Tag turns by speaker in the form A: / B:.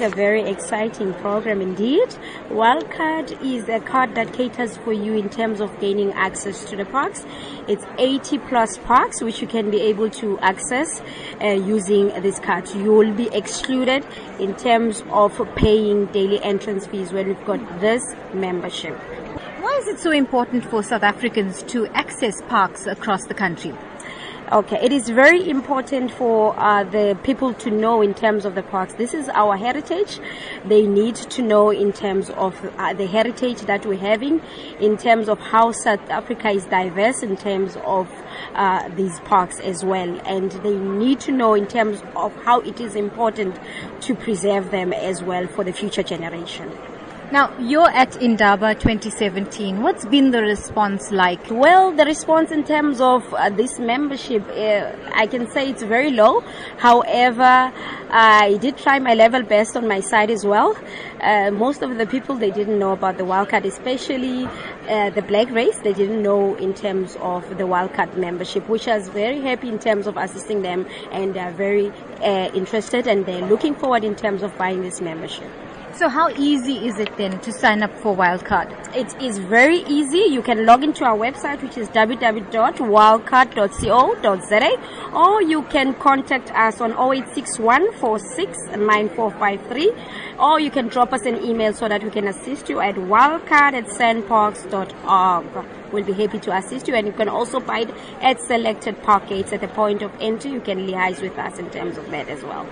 A: is a very exciting program indeed. Wildcard is a card that caters for you in terms of gaining access to the parks. It's 80 plus parks which you can be able to access uh, using this card. You will be excluded in terms of paying daily entrance fees when you've got this membership.
B: Why is it so important for South Africans to access parks across the country?
A: Okay, it is very important for uh, the people to know in terms of the parks. This is our heritage. They need to know in terms of uh, the heritage that we're having, in terms of how South Africa is diverse in terms of uh, these parks as well. And they need to know in terms of how it is important to preserve them as well for the future generation.
B: Now, you're at Indaba 2017. What's been the response like?
A: Well, the response in terms of uh, this membership, uh, I can say it's very low. However, I did try my level best on my side as well. Uh, most of the people, they didn't know about the wildcard, especially uh, the black race. They didn't know in terms of the wildcard membership, which I was very happy in terms of assisting them and they're very uh, interested and they're looking forward in terms of buying this membership.
B: So how easy is it then to sign up for Wildcard?
A: It is very easy. You can log into our website which is www.wildcard.co.za or you can contact us on 0861 or you can drop us an email so that we can assist you at wildcard at sanparks.org. We'll be happy to assist you and you can also buy it at selected park gates at the point of entry. You can liaise with us in terms of that as well.